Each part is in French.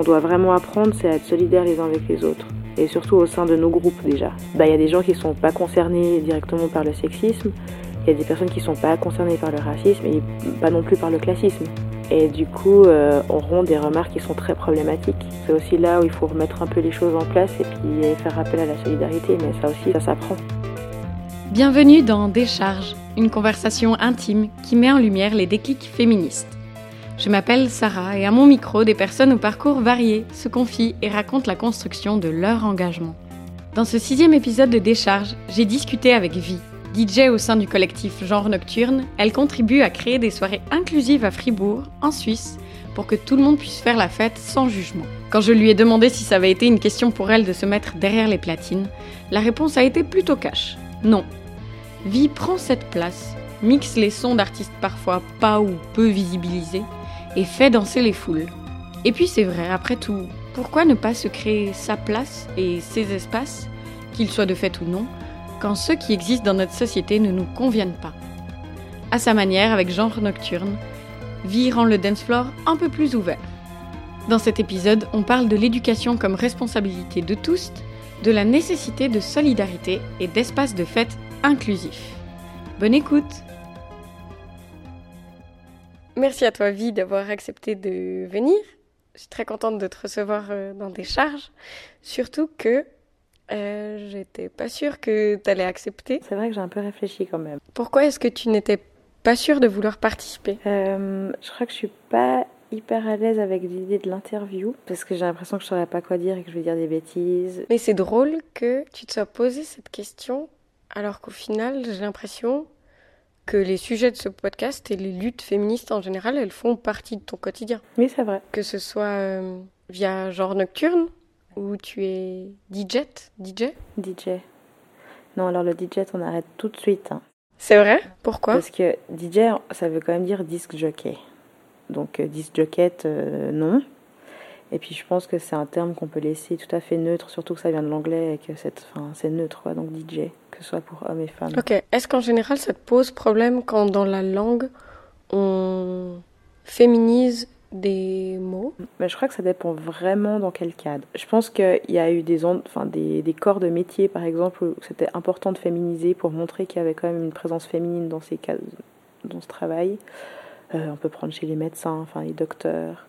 qu'on doit vraiment apprendre, c'est à être solidaire les uns avec les autres. Et surtout au sein de nos groupes déjà. Bah, il y a des gens qui ne sont pas concernés directement par le sexisme, il y a des personnes qui ne sont pas concernées par le racisme et pas non plus par le classisme. Et du coup, euh, auront des remarques qui sont très problématiques. C'est aussi là où il faut remettre un peu les choses en place et puis faire appel à la solidarité, mais ça aussi, ça s'apprend. Bienvenue dans Décharge, une conversation intime qui met en lumière les déclics féministes. Je m'appelle Sarah et à mon micro, des personnes au parcours variés se confient et racontent la construction de leur engagement. Dans ce sixième épisode de Décharge, j'ai discuté avec Vi. DJ au sein du collectif Genre Nocturne, elle contribue à créer des soirées inclusives à Fribourg, en Suisse, pour que tout le monde puisse faire la fête sans jugement. Quand je lui ai demandé si ça avait été une question pour elle de se mettre derrière les platines, la réponse a été plutôt cash. Non. Vi prend cette place, mixe les sons d'artistes parfois pas ou peu visibilisés, et fait danser les foules. Et puis c'est vrai, après tout, pourquoi ne pas se créer sa place et ses espaces, qu'ils soient de fait ou non, quand ceux qui existent dans notre société ne nous conviennent pas? À sa manière, avec genre nocturne, Vi rend le dance floor un peu plus ouvert. Dans cet épisode, on parle de l'éducation comme responsabilité de tous, de la nécessité de solidarité et d'espaces de fête inclusifs. Bonne écoute Merci à toi, Vie, d'avoir accepté de venir. Je suis très contente de te recevoir euh, dans des charges. Surtout que euh, j'étais pas sûre que tu allais accepter. C'est vrai que j'ai un peu réfléchi quand même. Pourquoi est-ce que tu n'étais pas sûre de vouloir participer? Euh, Je crois que je suis pas hyper à l'aise avec l'idée de l'interview parce que j'ai l'impression que je saurais pas quoi dire et que je vais dire des bêtises. Mais c'est drôle que tu te sois posé cette question alors qu'au final, j'ai l'impression que les sujets de ce podcast et les luttes féministes en général, elles font partie de ton quotidien. Oui, c'est vrai. Que ce soit euh, via genre nocturne, où tu es DJ DJ DJ. Non, alors le DJ, on arrête tout de suite. Hein. C'est vrai? Pourquoi? Parce que DJ, ça veut quand même dire disque jockey. Donc euh, disque jockey, euh, non. Et puis je pense que c'est un terme qu'on peut laisser tout à fait neutre, surtout que ça vient de l'anglais et que c'est neutre, quoi, donc DJ, que ce soit pour hommes et femmes. Ok. Est-ce qu'en général ça te pose problème quand dans la langue on féminise des mots? Mais Je crois que ça dépend vraiment dans quel cadre. Je pense qu'il y a eu des, enfin, des, des, corps de métier, par exemple, où c'était important de féminiser pour montrer qu'il y avait quand même une présence féminine dans, ces cas, dans ce travail. Euh, on peut prendre chez les médecins, enfin les docteurs.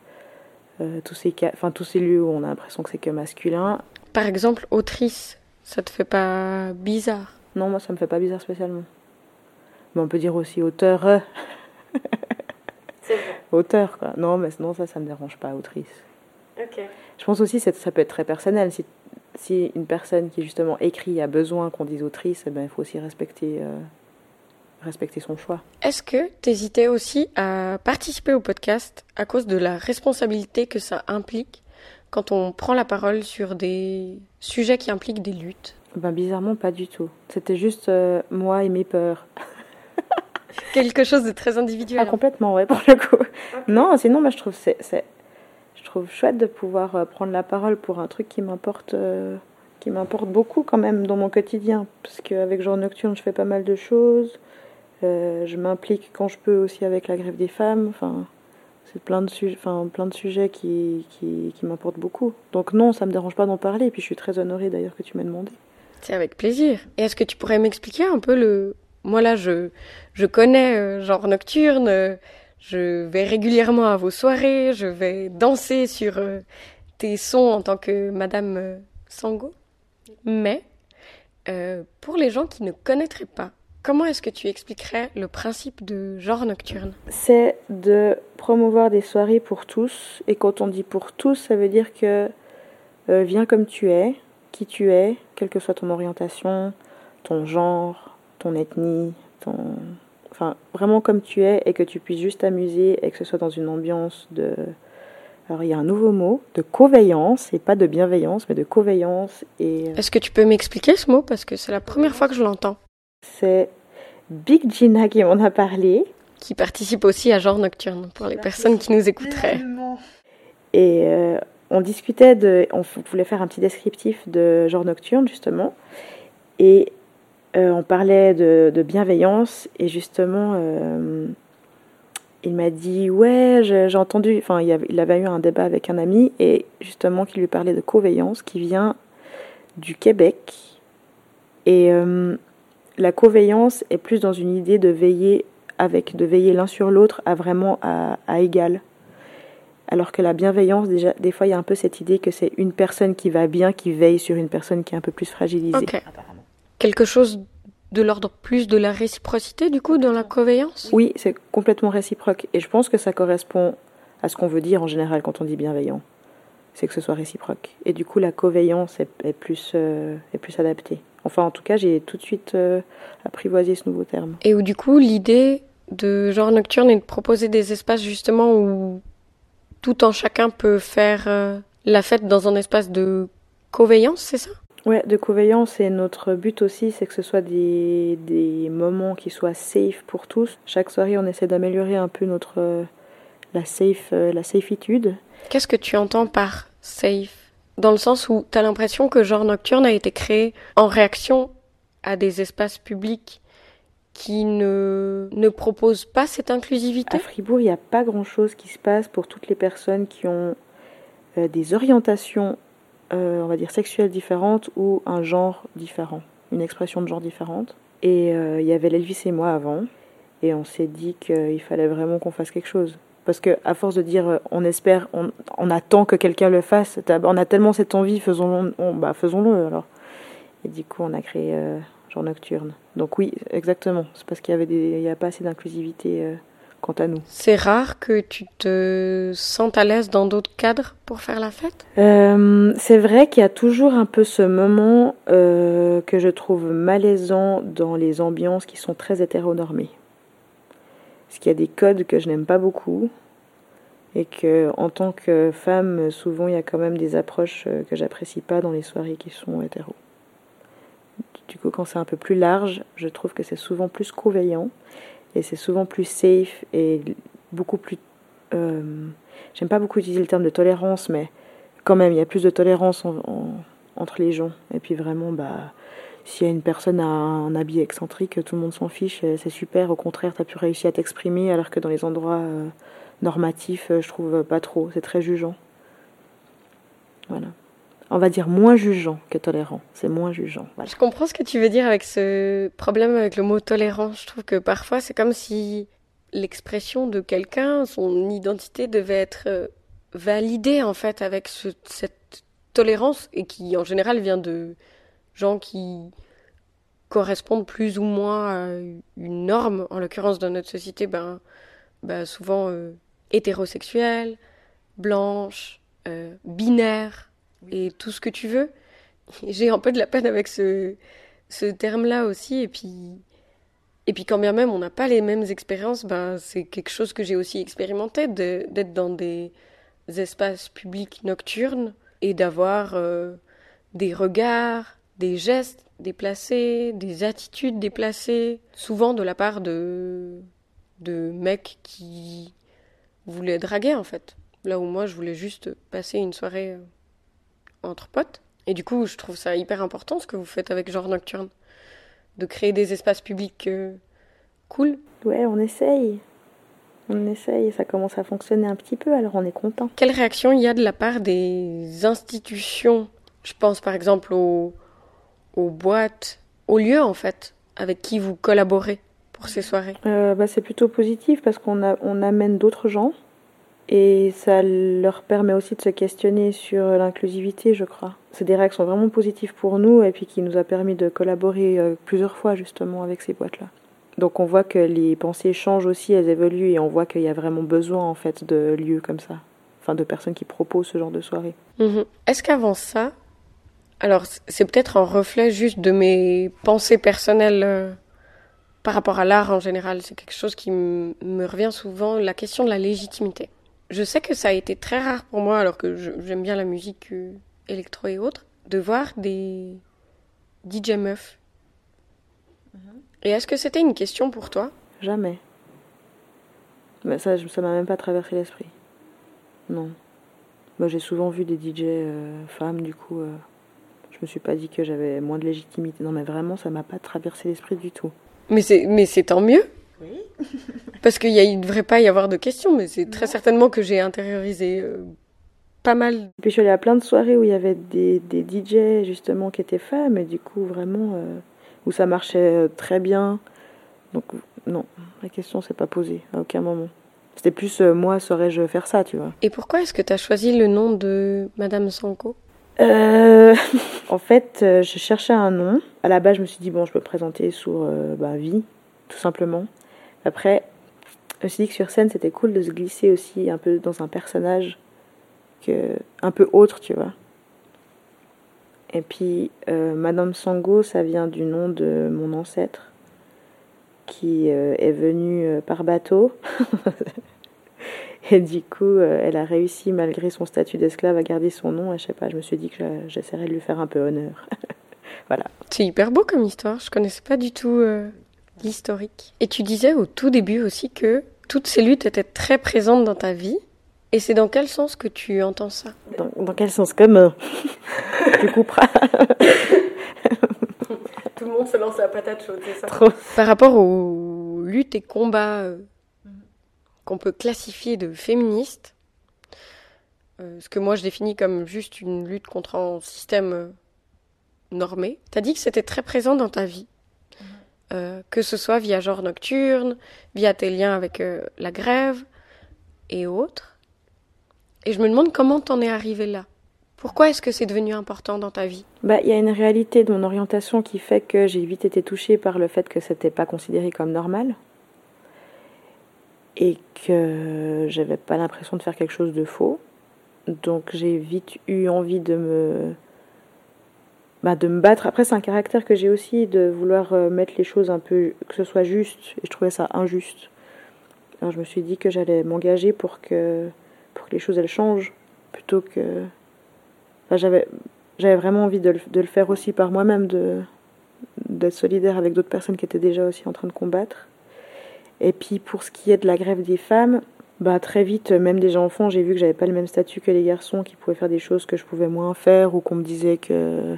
Euh, tous, ces enfin, tous ces lieux où on a l'impression que c'est que masculin. Par exemple, autrice, ça te fait pas bizarre? Non, moi ça me fait pas bizarre spécialement. Mais on peut dire aussi auteur. c'est vrai. Auteur, quoi. Non, mais sinon ça, ça me dérange pas, autrice. Ok. Je pense aussi que ça peut être très personnel. Si, si une personne qui justement écrit a besoin qu'on dise autrice, eh ben, il faut aussi respecter euh, respecter son choix. Est-ce que tu hésitais aussi à participer au podcast à cause de la responsabilité que ça implique quand on prend la parole sur des sujets qui impliquent des luttes? Ben, Bizarrement, pas du tout. C'était juste euh, moi et mes peurs. Quelque chose de très individuel. Ah, complètement, ouais, pour le coup. Non, sinon, moi, je trouve c'est, je trouve chouette de pouvoir euh, prendre la parole pour un truc qui m'importe. Euh, qui m'importe beaucoup quand même dans mon quotidien parce qu'avec Jour Nocturne je fais pas mal de choses euh, je m'implique quand je peux aussi avec la grève des femmes. Enfin, c'est plein de sujets, enfin plein de sujets qui, qui, m'importent beaucoup. Donc non, ça me dérange pas d'en parler. Et puis je suis très honorée d'ailleurs que tu m'aies demandé. C'est avec plaisir. Et est-ce que tu pourrais m'expliquer un peu le moi là je je connais euh, genre nocturne. Euh, je vais régulièrement à vos soirées. Je vais danser sur tes sons en tant que Madame Sango. Mais pour les gens qui ne connaîtraient pas Comment est-ce que tu expliquerais le principe de genre nocturne? C'est de promouvoir des soirées pour tous. Et quand on dit pour tous, ça veut dire que euh, viens comme tu es, qui tu es, quelle que soit ton orientation, ton genre, ton ethnie, ton... Enfin, vraiment comme tu es et que tu puisses juste t'amuser et que ce soit dans une ambiance de... Alors il y a un nouveau mot, de coveillance, et pas de bienveillance, mais de coveillance. Et... Est-ce que tu peux m'expliquer ce mot? Parce que c'est la première fois que je l'entends. C'est Big Gina qui m'en a parlé. Qui participe aussi à Genre Nocturne, pour les personnes qui nous écouteraient. Et euh, on discutait de. On voulait faire un petit descriptif de Genre Nocturne, justement. Et euh, on parlait de, bienveillance. Et justement, euh, il m'a dit ouais j'ai entendu enfin il avait eu un débat avec un ami et justement qui lui parlait de coveillance qui vient du Québec et la coveillance est plus dans une idée de veiller avec de veiller l'un sur l'autre à vraiment à, égal alors que la bienveillance déjà des fois il y a un peu cette idée que c'est une personne qui va bien qui veille sur une personne qui est un peu plus fragilisée quelque chose de l'ordre plus de la réciprocité, du coup, dans la coveillance Oui, c'est complètement réciproque. Et je pense que ça correspond à ce qu'on veut dire en général quand on dit bienveillant. C'est que ce soit réciproque. Et du coup, la coveillance est, plus, euh, est plus adaptée. Enfin, en tout cas, j'ai tout de suite euh, apprivoisé ce nouveau terme. Et où, du coup, l'idée de genre nocturne est de proposer des espaces justement où tout en chacun peut faire euh, la fête dans un espace de coveillance, c'est ça? Ouais, de coveillance et notre but aussi, c'est que ce soit des, des, moments qui soient safe pour tous. Chaque soirée, on essaie d'améliorer un peu notre euh, la safe la safitude. Qu'est-ce que tu entends par safe? Dans le sens où tu as l'impression que genre nocturne a été créé en réaction à des espaces publics qui ne, ne proposent pas cette inclusivité À Fribourg, il n'y a pas grand-chose qui se passe pour toutes les personnes qui ont euh, des orientations euh, on va dire, sexuelle différente ou un genre différent, une expression de genre différente. Et euh, il y avait l'Elvis et moi avant, et on s'est dit qu'il fallait vraiment qu'on fasse quelque chose. Parce que à force de dire euh, on espère, on, attend que quelqu'un le fasse, on a tellement cette envie, faisons-le, bah, faisons-le alors. Et du coup, on a créé genre nocturne. Donc oui, exactement. C'est parce qu'il y avait des, il y a pas assez d'inclusivité quant à nous. C'est rare que tu te sentes à l'aise dans d'autres cadres pour faire la fête? Euh, C'est vrai qu'il y a toujours un peu ce moment euh, que je trouve malaisant dans les ambiances qui sont très hétéronormées. Parce qu'il y a des codes que je n'aime pas beaucoup et que en tant que femme, souvent il y a quand même des approches euh, que j'apprécie pas dans les soirées qui sont hétéros. Du coup, quand c'est un peu plus large, je trouve que c'est souvent plus conveillant et c'est souvent plus safe et beaucoup plus. Euh, j'aime pas beaucoup utiliser le terme de tolérance, mais quand même, il y a plus de tolérance entre les gens. Et puis vraiment, bah, s'il y a une personne à un habit excentrique, tout le monde s'en fiche, c'est super. Au contraire, tu as pu réussir à t'exprimer, alors que dans les endroits euh, normatifs, euh, je trouve pas trop. C'est très jugeant. Voilà on va dire moins jugeant que tolérant. C'est moins jugeant. Je comprends ce que tu veux dire avec ce problème avec le mot tolérant. Je trouve que parfois c'est comme si l'expression de quelqu'un, son identité devait être euh, validée en fait avec cette tolérance et qui en général vient de gens qui correspondent plus ou moins à une norme, en l'occurrence dans notre société, ben, ben souvent euh, hétérosexuelle, blanche, euh, binaire et tout ce que tu veux. J'ai un peu de la peine avec ce, ce terme-là aussi. Et puis, et puis quand bien même on n'a pas les mêmes expériences, ben, c'est quelque chose que j'ai aussi expérimenté, d'être dans des espaces publics nocturnes et d'avoir euh, des regards, des gestes déplacés, des attitudes déplacées, souvent de la part de, de mecs qui voulaient draguer en fait. Là où moi je voulais juste passer une soirée euh, entre potes. Et du coup, je trouve ça hyper important ce que vous faites avec Genre Nocturne. De créer des espaces publics euh, cool. Ouais, on essaye. On essaye ça commence à fonctionner un petit peu, alors on est content. Quelle réaction il y a de la part des institutions? Je pense par exemple aux, aux boîtes, aux lieux en fait, avec qui vous collaborez pour ces soirées. Euh, bah, c'est plutôt positif parce qu'on on amène d'autres gens et ça leur permet aussi de se questionner sur l'inclusivité, je crois. C'est des réactions vraiment positives pour nous et puis qui nous a permis de collaborer euh, plusieurs fois justement avec ces boîtes-là. Donc on voit que les pensées changent aussi, elles évoluent et on voit qu'il y a vraiment besoin en fait de lieux comme ça, enfin de personnes qui proposent ce genre de soirée. Mhm. Est-ce qu'avant ça, alors c'est peut-être un reflet juste de mes pensées personnelles euh, par rapport à l'art en général, c'est quelque chose qui me revient souvent, la question de la légitimité je sais que ça a été très rare pour moi, alors que j'aime bien la musique euh, électro et autres, de voir des DJ meufs. Mhm. Et est-ce que c'était une question pour toi? Jamais. Mais ça, ça m'a même pas traversé l'esprit. Non. Moi, j'ai souvent vu des DJ euh, femmes, du coup, me suis pas dit que j'avais moins de légitimité. Non, mais vraiment, ça m'a pas traversé l'esprit du tout. Mais c'est, mais c'est tant mieux. Oui. Parce qu'il ne devrait pas y avoir de questions, mais c'est très certainement que j'ai intériorisé euh, pas mal. Puis je suis allée à plein de soirées où il y avait des, des DJ justement qui étaient femmes, et du coup vraiment euh, où ça marchait euh, très bien. Donc non, la question s'est pas posée à aucun moment. C'était plus moi, saurais-je faire ça, tu vois. Et pourquoi est-ce que tu as choisi le nom de Madame Sanko? Euh, en fait, je cherchais un nom. À la base, je me suis dit, bon, je peux présenter sur bah, vie, tout simplement. Après, je me suis dit que sur scène, c'était cool de se glisser aussi un peu dans un personnage que, un peu autre, tu vois. Et puis, euh, Madame Sango, ça vient du nom de mon ancêtre, qui euh, est venu euh, par bateau. et du coup, elle a réussi, malgré son statut d'esclave, à garder son nom. Et je sais pas, je me suis dit que j'essaierais de lui faire un peu honneur. voilà. C'est hyper beau comme histoire. Je connaissais pas du tout l'historique. Et tu disais au tout début aussi que toutes ces luttes étaient très présentes dans ta vie. Et c'est dans quel sens que tu entends ça? Dans, quel sens Comme euh, tu couperas. Tout le monde se lance à la patate chaude, c'est ça? Par rapport aux luttes et combats euh, qu'on peut classifier de féministes, euh, ce que moi je définis comme juste une lutte contre un système normé, tu as dit que c'était très présent dans ta vie. Euh, que ce soit via genre nocturne, via tes liens avec euh, la grève et autres. Et je me demande comment t'en es arrivé là. Pourquoi est-ce que c'est devenu important dans ta vie? Bah, il y a une réalité de mon orientation qui fait que j'ai vite été touchée par le fait que c'était pas considéré comme normal et que j'avais pas l'impression de faire quelque chose de faux. Donc j'ai vite eu envie de me bah, de me battre. Après, c'est un caractère que j'ai aussi de vouloir euh, mettre les choses un peu, que ce soit juste. Et je trouvais ça injuste. Alors je me suis dit que j'allais m'engager pour que, pour que les choses elles changent, plutôt que. Enfin, j'avais, j'avais vraiment envie de le, de le faire aussi par moi-même, de, d'être solidaire avec d'autres personnes qui étaient déjà aussi en train de combattre. Et puis pour ce qui est de la grève des femmes, bah très vite, même déjà enfant, j'ai vu que j'avais pas le même statut que les garçons, qui pouvaient faire des choses que je pouvais moins faire, ou qu'on me disait que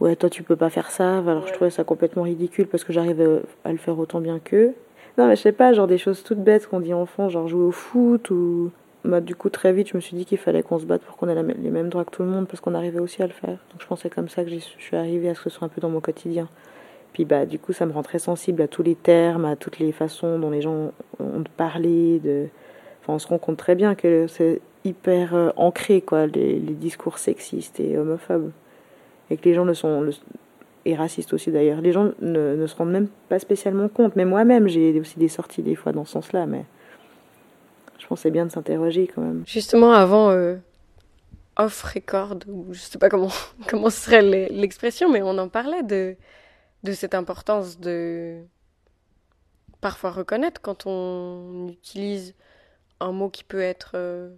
ouais toi tu peux pas faire ça. Alors je trouvais ça complètement ridicule parce que j'arrivais à le faire autant bien qu'eux. Non mais je sais pas genre des choses toutes bêtes qu'on dit enfant genre jouer au foot ou bah, du coup très vite je me suis dit qu'il fallait qu'on se batte pour qu'on ait les mêmes droits que tout le monde parce qu'on arrivait aussi à le faire. Donc je pensais comme ça que je suis arrivée à ce que ce soit un peu dans mon quotidien puis bah du coup ça me rend très sensible à tous les termes à toutes les façons dont les gens ont parlé de enfin on se rend compte très bien que c'est hyper euh, ancré quoi les, discours sexistes et homophobes et que les gens ne sont et racistes aussi d'ailleurs. Les gens ne, se rendent même pas spécialement compte. Mais moi-même, j'ai aussi des sorties des fois dans ce sens-là, mais je pensais bien de s'interroger quand même. Justement, avant euh, off record, ou je sais pas comment comment serait l'expression, mais on en parlait de de cette importance de parfois reconnaître quand on utilise un mot qui peut être euh,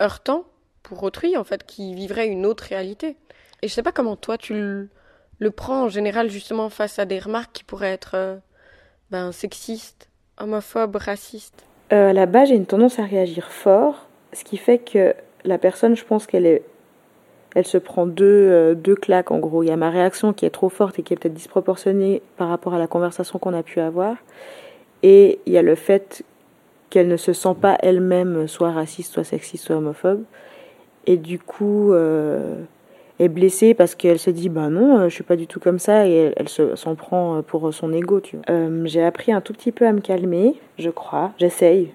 heurtant pour autrui, en fait, qui vivrait une autre réalité. Et je sais pas comment toi tu le, prends en général justement face à des remarques qui pourraient être euh, ben, sexistes, homophobes, racistes. Euh, à la j'ai une tendance à réagir fort, ce qui fait que la personne, je pense qu'elle est, elle se prend deux, euh, deux claques en gros. Il y a ma réaction qui est trop forte et qui est peut-être disproportionnée par rapport à la conversation qu'on a pu avoir, et il y a le fait qu'elle ne se sent pas elle-même soit raciste, soit sexiste, soit homophobe, et du coup est blessée parce qu'elle se dit bah non euh, je suis pas du tout comme ça. Et elle, s'en prend euh, pour son ego. Euh, j'ai appris un tout petit peu à me calmer je crois. J'essaye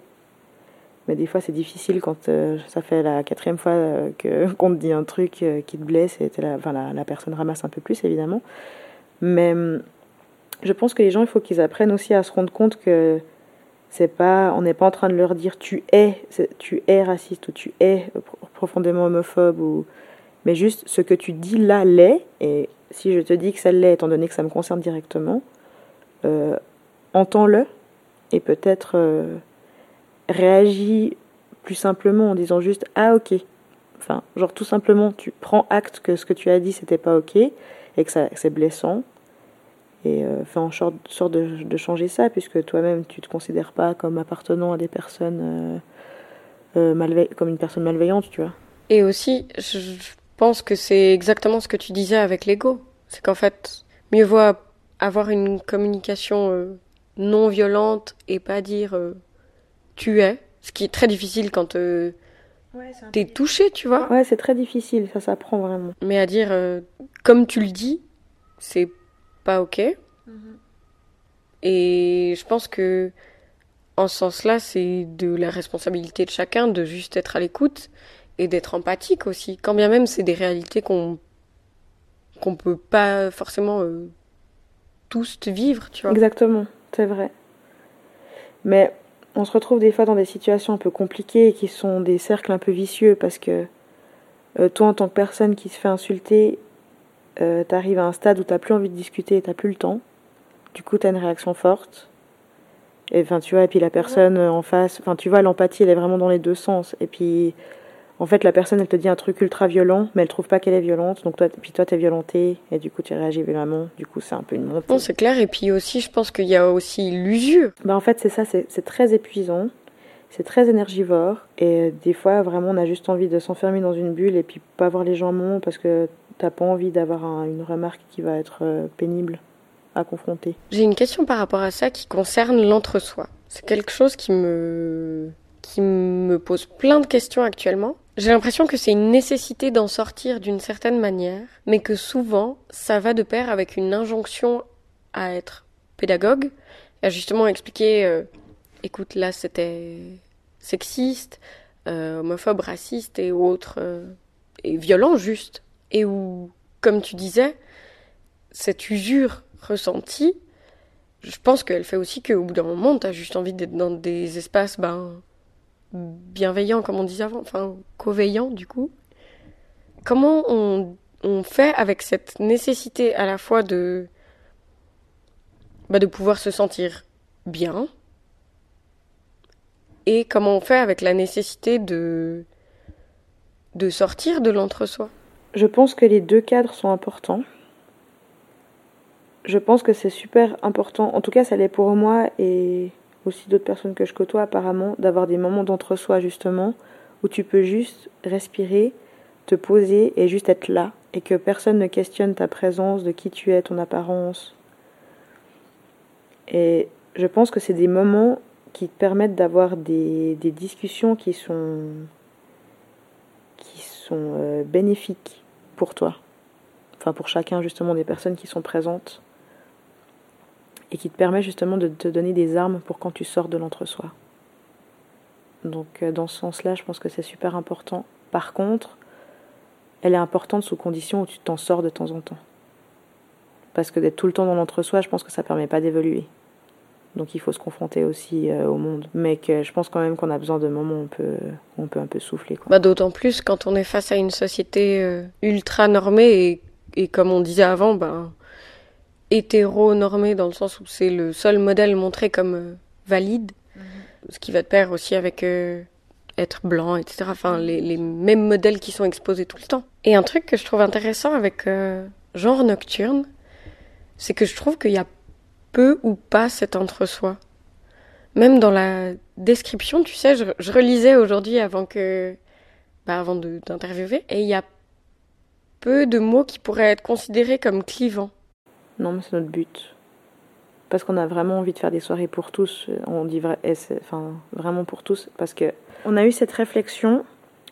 mais des fois c'est difficile quand ça fait la quatrième fois que qu'on te dit un truc qui te blesse et la, enfin, la, personne ramasse un peu plus évidemment. Mais je pense que les gens il faut qu'ils apprennent aussi à se rendre compte que c'est pas on n'est pas en train de leur dire tu es tu es raciste ou tu es profondément homophobe mais juste ce que tu dis là l'est, et si je te dis que ça l'est, étant donné que ça me concerne directement, euh, entends-le et peut-être euh, réagis plus simplement en disant juste ah ok. Enfin, genre tout simplement, tu prends acte que ce que tu as dit c'était pas ok et que, c'est blessant et euh, fais en sorte, de, changer ça puisque toi-même tu te considères pas comme appartenant à des personnes comme une personne malveillante, tu vois. Et aussi, je, pense que c'est exactement ce que tu disais avec l'ego. C'est qu'en fait, mieux vaut avoir une communication euh, non violente et pas dire euh, tu es, ce qui est très difficile quand euh, t'es touché, tu vois. Ouais, c'est très difficile, ça s'apprend vraiment. Mais à dire euh, comme tu le dis, c'est pas ok. Mhm. Et je pense que en ce sens-là, c'est de la responsabilité de chacun de juste être à l'écoute et d'être empathique aussi. Quand bien même c'est des réalités qu'on qu'on peut pas forcément euh, tous vivre, tu vois. Exactement, c'est vrai. Mais on se retrouve des fois dans des situations un peu compliquées qui sont des cercles un peu vicieux parce que euh, toi, en tant que personne qui se fait insulter, euh, t'arrives à un stade où t'as plus envie de discuter, t'as plus le temps. Du coup, t'as une réaction forte. Et enfin, tu vois, et puis la personne en face, enfin, tu vois, l'empathie, elle est vraiment dans les deux sens. Et puis, en fait, la personne, elle te dit un truc ultra violent, mais elle trouve pas qu'elle est violente. Donc, toi, puis toi, t'es violenté, et du coup, tu réagis violemment. Du coup, c'est un peu une montée. Non, c'est clair. Et puis aussi, je pense qu'il y a aussi l'usure. Bah, en fait, c'est ça, c'est très épuisant. C'est très énergivore. Et des fois, vraiment, on a juste envie de s'enfermer dans une bulle et puis pas voir les gens mon parce que t'as pas envie d'avoir une remarque qui va être euh, pénible à confronter. J'ai une question par rapport à ça qui concerne l'entre-soi. C'est quelque chose qui me qui me pose plein de questions actuellement. J'ai l'impression que c'est une nécessité d'en sortir d'une certaine manière, mais que souvent ça va de pair avec une injonction à être pédagogue, à justement expliquer, euh, écoute là c'était sexiste, euh, homophobe, raciste et autres, euh, et violent juste, et où, comme tu disais, cette usure ressentie, je pense qu'elle fait aussi qu'au bout d'un moment, tu as juste envie d'être dans des espaces ben, bienveillants, comme on disait avant, enfin, co-veillants du coup. Comment on, on, fait avec cette nécessité à la fois de, bah, de pouvoir se sentir bien, et comment on fait avec la nécessité de, de sortir de l'entre-soi? Je pense que les deux cadres sont importants. Je pense que c'est super important, en tout cas ça l'est pour moi et aussi d'autres personnes que je côtoie apparemment, d'avoir des moments d'entre-soi justement, où tu peux juste respirer, te poser et juste être là, et que personne ne questionne ta présence, de qui tu es, ton apparence. Et je pense que c'est des moments qui te permettent d'avoir des, des, discussions qui sont, qui sont euh, bénéfiques pour toi. Enfin pour chacun justement des personnes qui sont présentes et qui te permet justement de te donner des armes pour quand tu sors de l'entre-soi. Donc euh, dans ce sens-là, je pense que c'est super important. Par contre, elle est importante sous condition où tu t'en sors de temps en temps. Parce que d'être tout le temps dans l'entre-soi, je pense que ça ne permet pas d'évoluer. Donc il faut se confronter aussi euh, au monde. Mais je pense quand même qu'on a besoin de moments où on peut, on peut un peu souffler. Bah, D'autant plus quand on est face à une société euh, ultra normée et, et, comme on disait avant, ben, hétéro-normé dans le sens où c'est le seul modèle montré comme euh, valide, mhm. ce qui va de pair aussi avec euh, être blanc, etc. Enfin, les, les, mêmes modèles qui sont exposés tout le temps. Et un truc que je trouve intéressant avec euh, genre nocturne, c'est que je trouve qu'il y a peu ou pas cet entre-soi. Même dans la description, tu sais, je, je relisais aujourd'hui avant que, bah, avant d'interviewer, et il y a peu de mots qui pourraient être considérés comme clivants. Non, mais c'est notre but. Parce qu'on a vraiment envie de faire des soirées pour tous. On dit enfin, vraiment pour tous. Parce que on a eu cette réflexion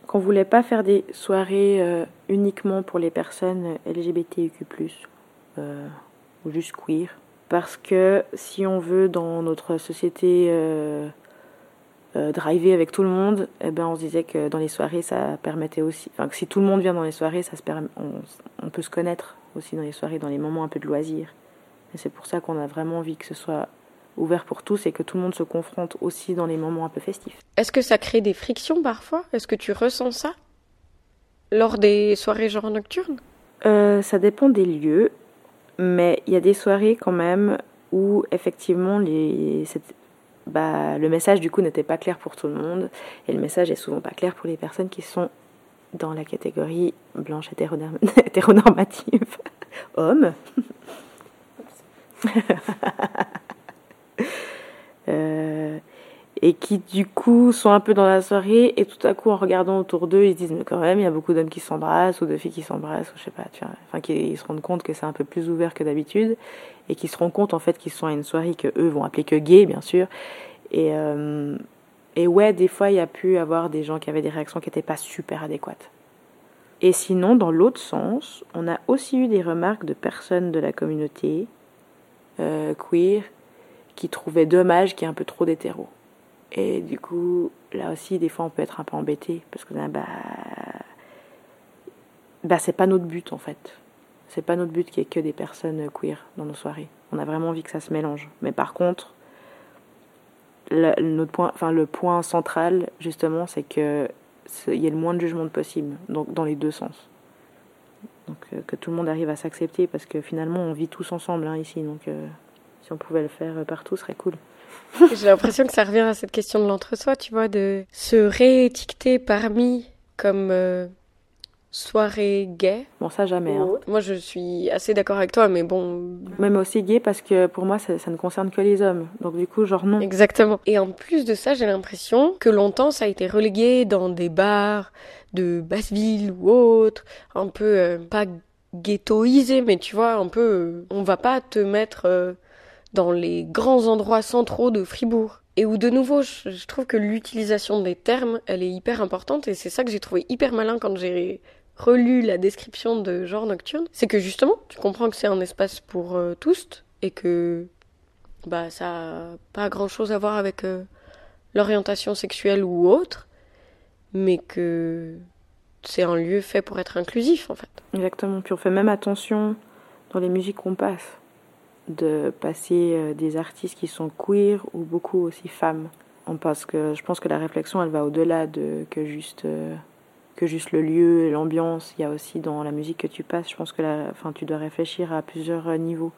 qu'on voulait pas faire des soirées euh, uniquement pour les personnes LGBTQ+, euh, ou juste queer. Parce que si on veut dans notre société euh, driver avec tout le monde, eh ben on se disait que dans les soirées ça permettait aussi, enfin que si tout le monde vient dans les soirées, ça se permet, on, peut se connaître aussi dans les soirées, dans les moments un peu de loisirs. Et c'est pour ça qu'on a vraiment envie que ce soit ouvert pour tous et que tout le monde se confronte aussi dans les moments un peu festifs. Est-ce que ça crée des frictions parfois? Est-ce que tu ressens ça lors des soirées genre nocturnes? Euh, Ça dépend des lieux, mais il y a des soirées quand même où effectivement les, bah, le message du coup n'était pas clair pour tout le monde et le message est souvent pas clair pour les personnes qui sont dans la catégorie blanche hétéronormative. Homme. euh, et qui du coup sont un peu dans la soirée et tout à coup en regardant autour d'eux ils se disent mais quand même il y a beaucoup d'hommes qui s'embrassent ou de filles qui s'embrassent ou je sais pas enfin qu'ils se rendent compte que c'est un peu plus ouvert que d'habitude et qu'ils se rendent compte en fait qu'ils sont à une soirée que eux vont appeler que gay bien sûr. Et euh, et ouais des fois il y a pu avoir des gens qui avaient des réactions qui n'étaient pas super adéquates et sinon dans l'autre sens on a aussi eu des remarques de personnes de la communauté euh, queer qui trouvaient dommage qu'il y ait un peu trop d'hétéros et du coup, là aussi, des fois, on peut être un peu embêté parce que bah, bah c'est pas notre but en fait. C'est pas notre but qu'il y ait que des personnes queer dans nos soirées. On a vraiment envie que ça se mélange. Mais par contre, le, notre point, enfin le point central justement, c'est que il y ait le moins de jugement possible, donc dans les deux sens. Donc euh, que tout le monde arrive à s'accepter parce que finalement, on vit tous ensemble hein, ici. Donc euh, si on pouvait le faire partout, ce serait cool. J'ai l'impression que ça revient à cette question de l'entre-soi, tu vois, de se réétiqueter parmi comme euh, soirée gay. Bon, ça jamais. Hein. Moi, je suis assez d'accord avec toi, mais bon. Même aussi gay parce que pour moi, ça, ne concerne que les hommes. Donc, du coup, genre non. Exactement. Et en plus de ça, j'ai l'impression que longtemps, ça a été relégué dans des bars de basse-ville ou autre, un peu euh, pas ghettoisé, mais tu vois, un peu. Euh, on va pas te mettre dans les grands endroits centraux de Fribourg. Et où de nouveau, je, trouve que l'utilisation des termes, elle est hyper importante et c'est ça que j'ai trouvé hyper malin quand j'ai relu la description de genre nocturne. C'est que justement, tu comprends que c'est un espace pour euh, tous et que bah ça a pas grand chose à voir avec euh, l'orientation sexuelle ou autre, mais que c'est un lieu fait pour être inclusif en fait. Exactement. Puis on fait même attention dans les musiques qu'on passe de passer euh, des artistes qui sont queer ou beaucoup aussi femmes. Parce que je pense que la réflexion, elle va au-delà de que juste, que juste le lieu, l'ambiance. Il y a aussi dans la musique que tu passes, je pense que la, enfin, tu dois réfléchir à plusieurs euh, niveaux.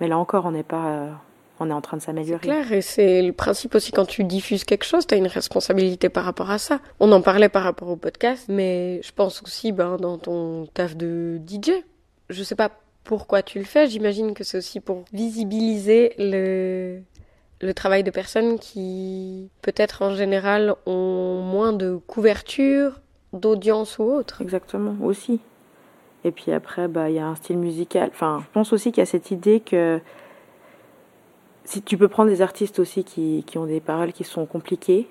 Mais là encore, on n'est pas, on est en train de s'améliorer. C'est clair, et c'est le principe aussi quand tu diffuses quelque chose, tu as une responsabilité par rapport à ça. On en parlait par rapport au podcast, mais je pense aussi ben, dans ton taf de DJ. Je sais pas pourquoi tu le fais. J'imagine que c'est aussi pour visibiliser le travail de personnes qui, peut-être en général, ont moins de couverture, d'audience ou autre. Exactement, aussi. Et puis après, bah, il y a un style musical. Enfin, je pense aussi qu'il y a cette idée que si tu peux prendre des artistes aussi qui, qui, ont des paroles qui sont compliquées,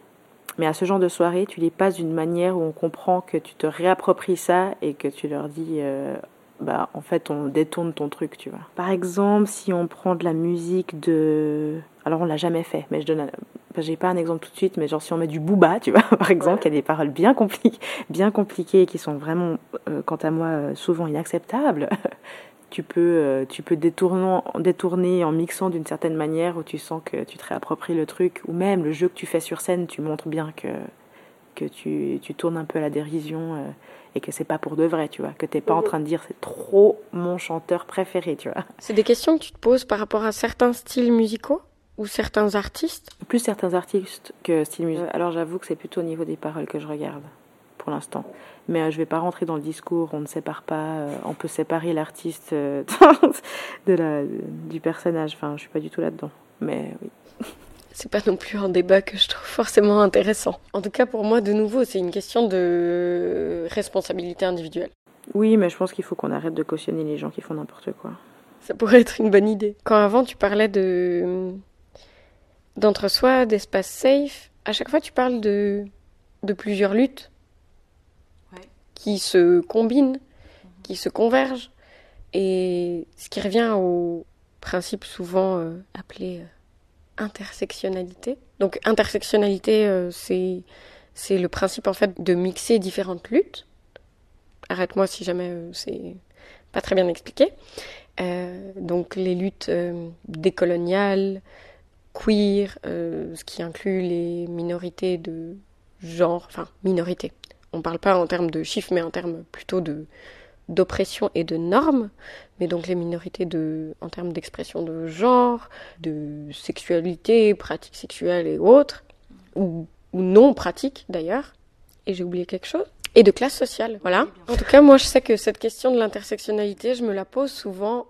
mais à ce genre de soirée, tu les passes d'une manière où on comprend que tu te réappropries ça et que tu leur dis euh, bah en fait on détourne ton truc, tu vois. Par exemple, si on prend de la musique de alors on l'a jamais fait, mais je donne j'ai pas un exemple tout de suite, mais genre si on met du booba, tu vois, par exemple, qui a des paroles bien compliquées, bien compliquées qui sont vraiment euh, quant à moi euh, souvent inacceptables. tu peux euh, tu peux détourner, détourner en mixant d'une certaine manière où tu sens que tu te réappropries le truc ou même le jeu que tu fais sur scène, tu montres bien que que tu, tu tournes un peu à la dérision et que c'est pas pour de vrai, tu vois, que t'es pas en mhm. train de dire c'est trop mon chanteur préféré, tu vois. C'est des questions que tu te poses par rapport à certains styles musicaux? Ou certains artistes Plus certains artistes que styles musicaux. Alors j'avoue que c'est plutôt au niveau des paroles que je regarde pour l'instant. Mais euh, je vais pas rentrer dans le discours, on ne sépare pas, euh, on peut séparer l'artiste euh, de la, du personnage. Enfin, je suis pas du tout là-dedans. Mais oui c'est pas non plus un débat que je trouve forcément intéressant. En tout cas, pour moi, de nouveau, c'est une question de responsabilité individuelle. Oui, mais je pense qu'il faut qu'on arrête de cautionner les gens qui font n'importe quoi. Ça pourrait être une bonne idée. Quand avant tu parlais de d'entre-soi, d'espace safe, à chaque fois tu parles de de plusieurs luttes qui se combinent, qui se convergent, et ce qui revient au principe souvent euh, appelé euh, intersectionnalité. Donc intersectionnalité, euh, c'est c'est le principe en fait de mixer différentes luttes. Arrête-moi si jamais c'est pas très bien expliqué. Donc les luttes décoloniales, queer, ce qui inclut les minorités de genre, enfin minorités. On parle pas en termes de chiffres, mais en termes plutôt de d'oppression et de normes, mais donc les minorités de, en termes d'expression de genre, de sexualité, pratiques sexuelles et autres, ou, ou non pratiques d'ailleurs, et j'ai oublié quelque chose, et de classe sociale, voilà. En tout cas, moi je sais que cette question de l'intersectionnalité, je me la pose souvent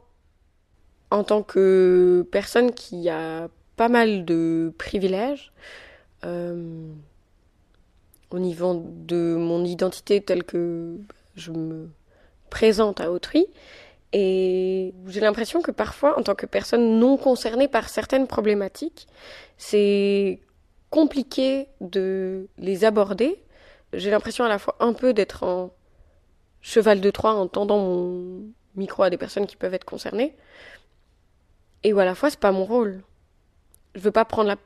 en tant que personne qui a pas mal de privilèges, euh, au niveau de mon identité telle que je me présente à autrui. Et j'ai l'impression que parfois, en tant que personne non concernée par certaines problématiques, c'est compliqué de les aborder. J'ai l'impression à la fois un peu d'être en cheval de Troie en tendant mon micro à des personnes qui peuvent être concernées. Et ou à la fois, c'est pas mon rôle. Je veux pas prendre la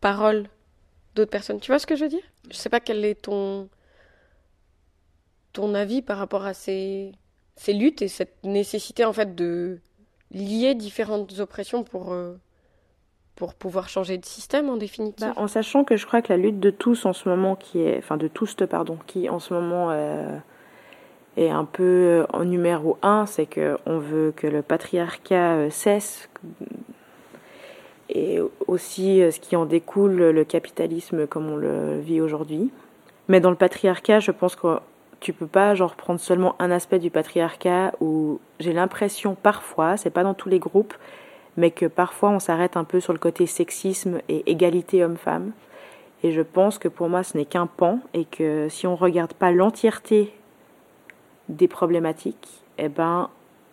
parole d'autres personnes. Tu vois ce que je veux dire? Je sais pas quel est ton ton avis par rapport à ces ces luttes et cette nécessité en fait de lier différentes oppressions pour euh, pour pouvoir changer de système en définitive. Bah, en sachant que je crois que la lutte de tous en ce moment qui est enfin de tous pardon qui en ce moment euh, est un peu euh, en numéro un, c'est que on veut que le patriarcat cesse et aussi ce qui en découle le capitalisme comme on le vit aujourd'hui. Mais dans le patriarcat, je pense que tu peux pas genre prendre seulement un aspect du patriarcat où j'ai l'impression parfois, c'est pas dans tous les groupes, mais que parfois on s'arrête un peu sur le côté sexisme et égalité homme-femme. Et je pense que pour moi ce n'est qu'un pan et que si on regarde pas l'entièreté des problématiques, eh ben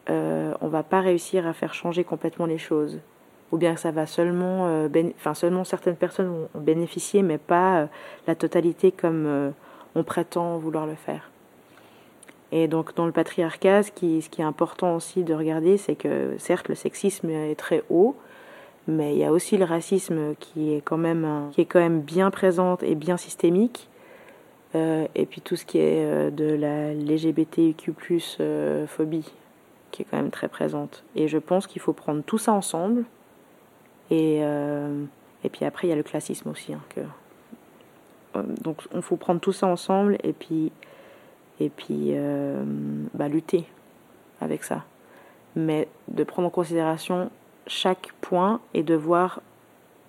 euh, on va pas réussir à faire changer complètement les choses. Ou bien ça va seulement, euh, enfin seulement certaines personnes vont bénéficier, mais pas euh, la totalité comme euh, on prétend vouloir le faire. Et donc dans le patriarcat, ce qui, ce qui est important aussi de regarder, c'est que certes le sexisme est très haut, mais il y a aussi le racisme qui est quand même, qui est quand même bien présente et bien systémique. Et puis tout ce qui est de la LGBTQ+, phobie, qui est quand même très présente. Et je pense qu'il faut prendre tout ça ensemble. Et, euh, et puis après, il y a le classisme aussi. Hein, euh, donc il faut prendre tout ça ensemble et puis et puis euh, bah, lutter avec ça. Mais de prendre en considération chaque point et de voir,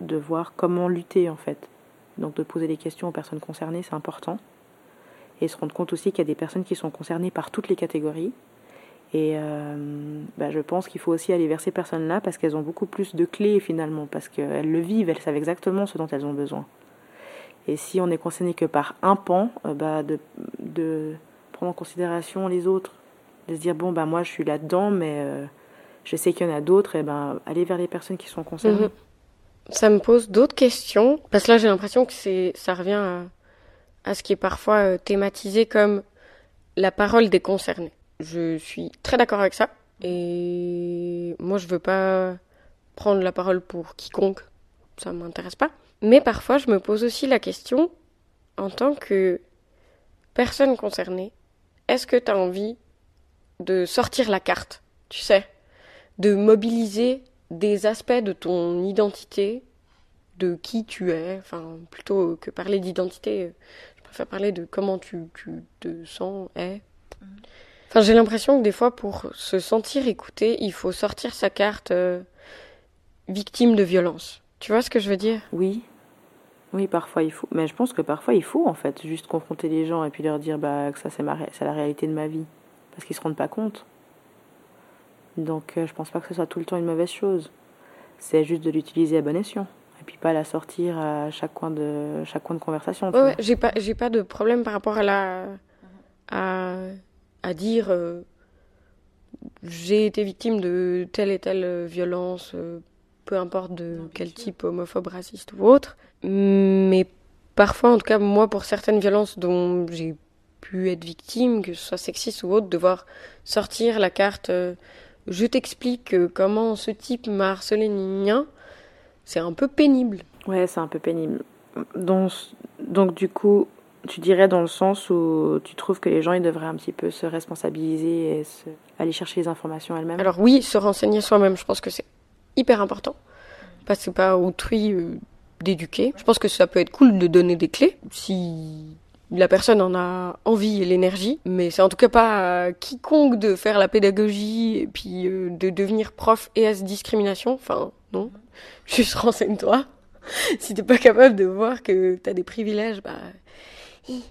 de voir comment lutter en fait. Donc de poser des questions aux personnes concernées, c'est important. Et se rendre compte aussi qu'il y a des personnes qui sont concernées par toutes les catégories. Et bah, je pense qu'il faut aussi aller vers ces personnes-là parce qu'elles ont beaucoup plus de clés finalement, parce qu'elles le vivent, elles savent exactement ce dont elles ont besoin. Et si on est concerné que par un pan, euh, bah, de, prendre en considération les autres, de se dire bon bah moi je suis là-dedans, mais euh, je sais qu'il y en a d'autres, et ben aller vers les personnes qui sont concernées. Mhm. Ça me pose d'autres questions parce que là j'ai l'impression que c'est ça revient à, ce qui est parfois thématisé comme la parole des concernés. Je suis très d'accord avec ça et moi je veux pas prendre la parole pour quiconque, ça m'intéresse pas. Mais parfois je me pose aussi la question en tant que personne concernée, est-ce que tu as envie de sortir la carte, tu sais, de mobiliser des aspects de ton identité, de qui tu es, enfin plutôt que parler d'identité, je préfère parler de comment tu, te sens, es. Enfin, j'ai l'impression que des fois, pour se sentir écouté, il faut sortir sa carte euh, victime de violence. Tu vois ce que je veux dire? Oui, oui, parfois il faut. Mais je pense que parfois il faut en fait juste confronter les gens et puis leur dire bah, que ça c'est ma la réalité de ma vie. Parce qu'ils se rendent pas compte. Donc euh, je pense pas que ce soit tout le temps une mauvaise chose. C'est juste de l'utiliser à bon escient. Et puis pas la sortir à chaque coin de, chaque coin de conversation. Ouais, j'ai pas, j'ai pas de problème par rapport à la, à, à dire, euh, j'ai été victime de telle et telle euh, violence, euh, peu importe de quel type, homophobe, raciste ou autre. Mais parfois, en tout cas, moi, pour certaines violences dont j'ai pu être victime, que ce soit sexiste ou autre, devoir sortir la carte, euh, je t'explique comment ce type m'a harcelé, c'est un peu pénible. Ouais, c'est un peu pénible. Donc, donc du coup, tu dirais dans le sens où tu trouves que les gens ils devraient un petit peu se responsabiliser et se... aller chercher les informations elles-mêmes? Alors oui, se renseigner soi-même, je pense que c'est hyper important. Parce que pas autrui euh, d'éduquer. Je pense que ça peut être cool de donner des clés si la personne en a envie et l'énergie. Mais c'est en tout cas pas à quiconque de faire la pédagogie et puis euh, de devenir prof et à discrimination. Enfin, non. Juste renseigne-toi. si t'es pas capable de voir que t'as des privilèges, bah... Il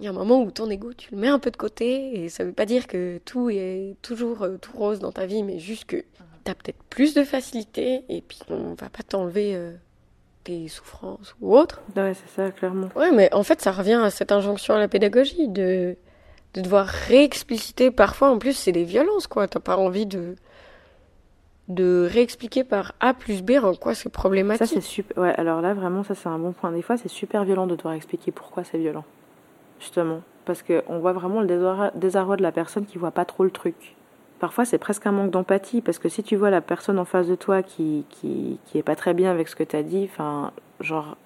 y a un moment où ton ego, tu le mets un peu de côté, et ça veut pas dire que tout est toujours euh, tout rose dans ta vie, mais juste que t'as peut-être plus de facilité, et puis on va pas t'enlever euh, tes souffrances ou autres. Ouais, c'est ça, clairement. Ouais, mais en fait, ça revient à cette injonction à la pédagogie de, de devoir réexpliciter. Parfois, en plus, c'est des violences, quoi. T'as pas envie de de réexpliquer par A plus B en quoi c'est problématique. Ça, c'est super. Ouais, alors là, vraiment, ça, c'est un bon point. Des fois, c'est super violent de devoir expliquer pourquoi c'est violent. Justement. Parce qu'on voit vraiment le désarroi de la personne qui voit pas trop le truc. Parfois, c'est presque un manque d'empathie. Parce que si tu vois la personne en face de toi qui, qui, qui est pas très bien avec ce que tu as dit, enfin, genre,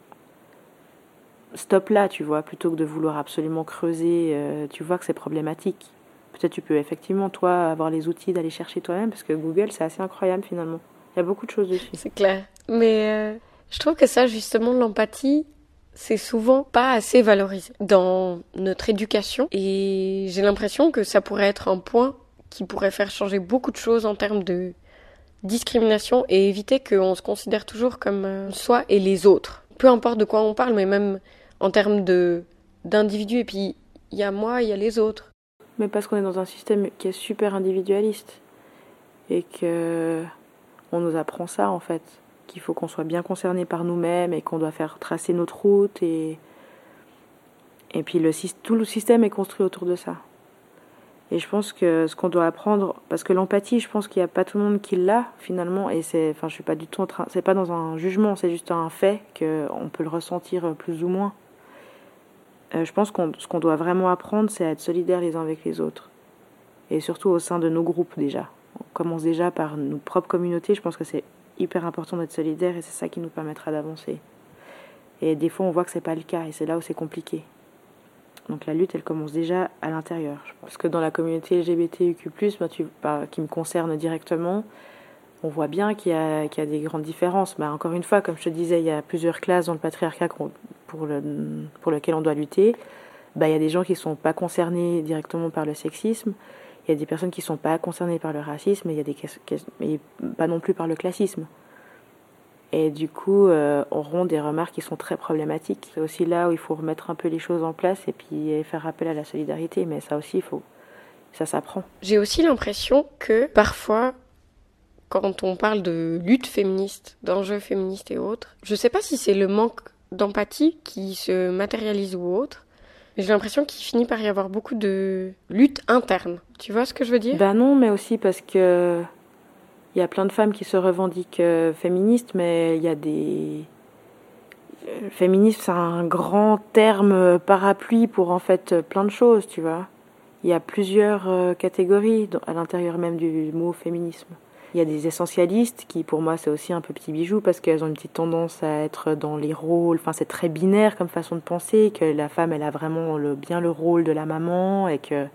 stop là, tu vois, plutôt que de vouloir absolument creuser, euh, tu vois que c'est problématique. Peut-être tu peux effectivement, toi, avoir les outils d'aller chercher toi-même, parce que Google, c'est assez incroyable finalement. Il y a beaucoup de choses dessus. C'est clair. Mais euh, je trouve que ça, justement, l'empathie, c'est souvent pas assez valorisé dans notre éducation. Et j'ai l'impression que ça pourrait être un point qui pourrait faire changer beaucoup de choses en termes de discrimination et éviter qu'on se considère toujours comme euh, soi et les autres. Peu importe de quoi on parle, mais même en termes d'individus. Et puis, il y a moi, il y a les autres. Mais parce qu'on est dans un système qui est super individualiste et que on nous apprend ça en fait, qu'il faut qu'on soit bien concerné par nous-mêmes et qu'on doit faire tracer notre route et et puis le tout le système est construit autour de ça. Et je pense que ce qu'on doit apprendre, parce que l'empathie, je pense qu'il n'y a pas tout le monde qui l'a finalement, et c'est, enfin, je suis pas du tout en train, c'est pas dans un jugement, c'est juste un fait qu'on peut le ressentir plus ou moins. Euh, je pense que ce qu'on doit vraiment apprendre, c'est à être solidaires les uns avec les autres. Et surtout au sein de nos groupes déjà. On commence déjà par nos propres communautés. Je pense que c'est hyper important d'être solidaire et c'est ça qui nous permettra d'avancer. Et des fois, on voit que c'est pas le cas et c'est là où c'est compliqué. Donc la lutte, elle commence déjà à l'intérieur. Parce que dans la communauté bah, tu, bah, qui me concerne directement, on voit bien qu'il y, a, des grandes différences. Encore une fois, comme je te disais, il y a plusieurs classes dans le patriarcat pour, le, pour lequel on doit lutter. Bah, il y a des gens qui ne sont pas concernés directement par le sexisme. Il y a des personnes qui ne sont pas concernées par le racisme. Et il y a des mais pas non plus par le classisme. Et du coup, euh, auront des remarques qui sont très problématiques. C'est aussi là où il faut remettre un peu les choses en place et puis faire appel à la solidarité. Mais ça aussi, il faut, ça s'apprend. J'ai aussi l'impression que parfois, quand on parle de lutte féministe, d'enjeux féministes et autres, je ne sais pas si c'est le manque d'empathie qui se matérialise ou autre, j'ai l'impression qu'il finit par y avoir beaucoup de lutte interne. Tu vois ce que je veux dire? Ben non, mais aussi parce que il y a plein de femmes qui se revendiquent euh, féministes, mais il y a des euh, féminisme, c'est un grand terme parapluie pour en fait plein de choses, tu vois. Il y a plusieurs euh, catégories à l'intérieur même du mot féminisme. Il y a des essentialistes qui, pour moi, c'est aussi un peu petit bijou parce qu'elles ont une petite tendance à être dans les rôles. Enfin, c'est très binaire comme façon de penser, que la femme, elle a vraiment le, bien le rôle de la maman et que.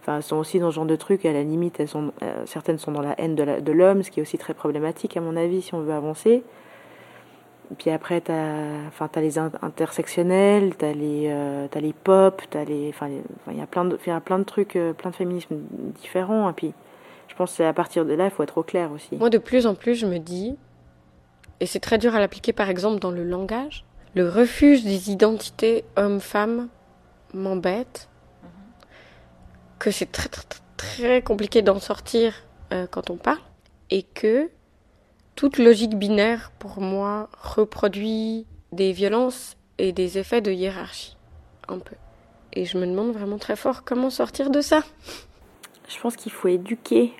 Enfin, elles sont aussi dans ce genre de trucs. À la limite, elles sont, euh, certaines sont dans la haine de l'homme, ce qui est aussi très problématique, à mon avis, si on veut avancer. Puis après, tu as, enfin, as les intersectionnels, tu as, euh, les pop, t'as les, enfin, il y a plein de, trucs, euh, plein de féminismes différents. Et puis, pense que à partir de là, il faut être au clair aussi. Moi, de plus en plus, je me dis, et c'est très dur à l'appliquer par exemple dans le langage, le refuge des identités hommes-femmes m'embête, que c'est très, très, très compliqué d'en sortir euh, quand on parle, et que toute logique binaire, pour moi, reproduit des violences et des effets de hiérarchie, un peu. Et je me demande vraiment très fort comment sortir de ça. Je pense qu'il faut éduquer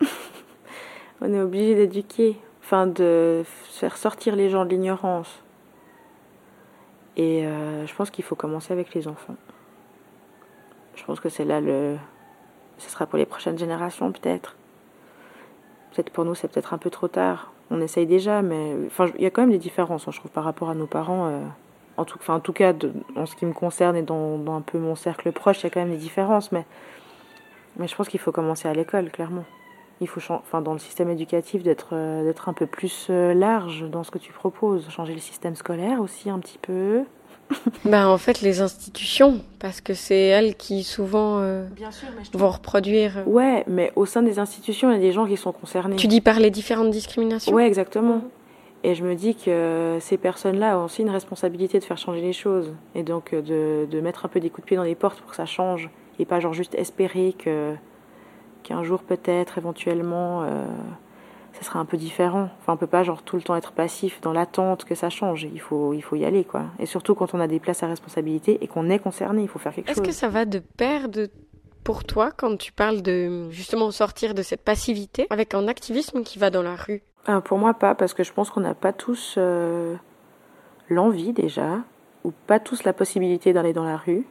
on est obligé d'éduquer, enfin de faire sortir les gens de l'ignorance. Et euh, je pense qu'il faut commencer avec les enfants. Je pense que c'est là le. Ce sera pour les prochaines générations peut-être. Peut-être pour nous c'est peut-être un peu trop tard. On essaye déjà, mais enfin il y a quand même des différences, hein, je trouve, par rapport à nos parents. Euh, en tout, cas, en ce qui me concerne et dans, un peu mon cercle proche, il y a quand même des différences, mais je pense qu'il faut commencer à l'école, clairement il faut, enfin, dans le système éducatif, d'être euh, d'être un peu plus euh, large dans ce que tu proposes. Changer le système scolaire aussi un petit peu. ben, en fait, les institutions, parce que c'est elles qui souvent euh, vont reproduire. Ouais, mais au sein des institutions, il y a des gens qui sont concernés. Tu dis par les différentes discriminations? Ouais, exactement. Et je me dis que ces personnes-là ont aussi une responsabilité de faire changer les choses. Et donc de, de mettre un peu des coups de pied dans les portes pour que ça change. Et pas genre juste espérer que qu'un jour peut-être éventuellement euh, ça serait un peu différent. Enfin, on peut pas genre tout le temps être passif dans l'attente que ça change. Il faut, il faut y aller, quoi. Et surtout quand on a des places à responsabilité et qu'on est concerné, il faut faire quelque chose. Est-ce que ça va de pair de pour toi quand tu parles de justement sortir de cette passivité avec un activisme qui va dans la rue? Ah, Pour moi, pas, parce que je pense qu'on n'a pas tous euh, l'envie déjà, ou pas tous la possibilité d'aller dans la rue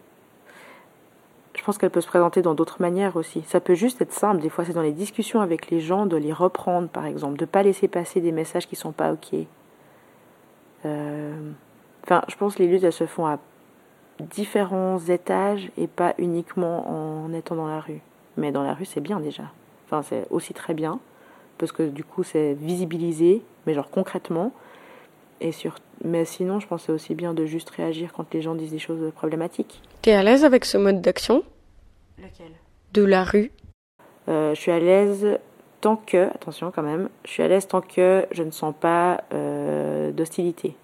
je pense qu'elle peut se présenter dans d'autres manières aussi. Ça peut juste être simple. Des fois, c'est dans les discussions avec les gens de les reprendre, par exemple, de ne pas laisser passer des messages qui sont pas ok. Euh, enfin, je pense que les luttes, elles se font à différents étages et pas uniquement en étant dans la rue. Mais dans la rue, c'est bien déjà. Enfin, c'est aussi très bien parce que du coup, c'est visibilisé, mais genre concrètement. Et sur... Mais sinon, je c'est aussi bien de juste réagir quand les gens disent des choses problématiques. T'es à l'aise avec ce mode d'action? Lequel? De la rue euh, Je suis à l'aise tant que, attention quand même, je suis à l'aise tant que je ne sens pas euh, d'hostilité.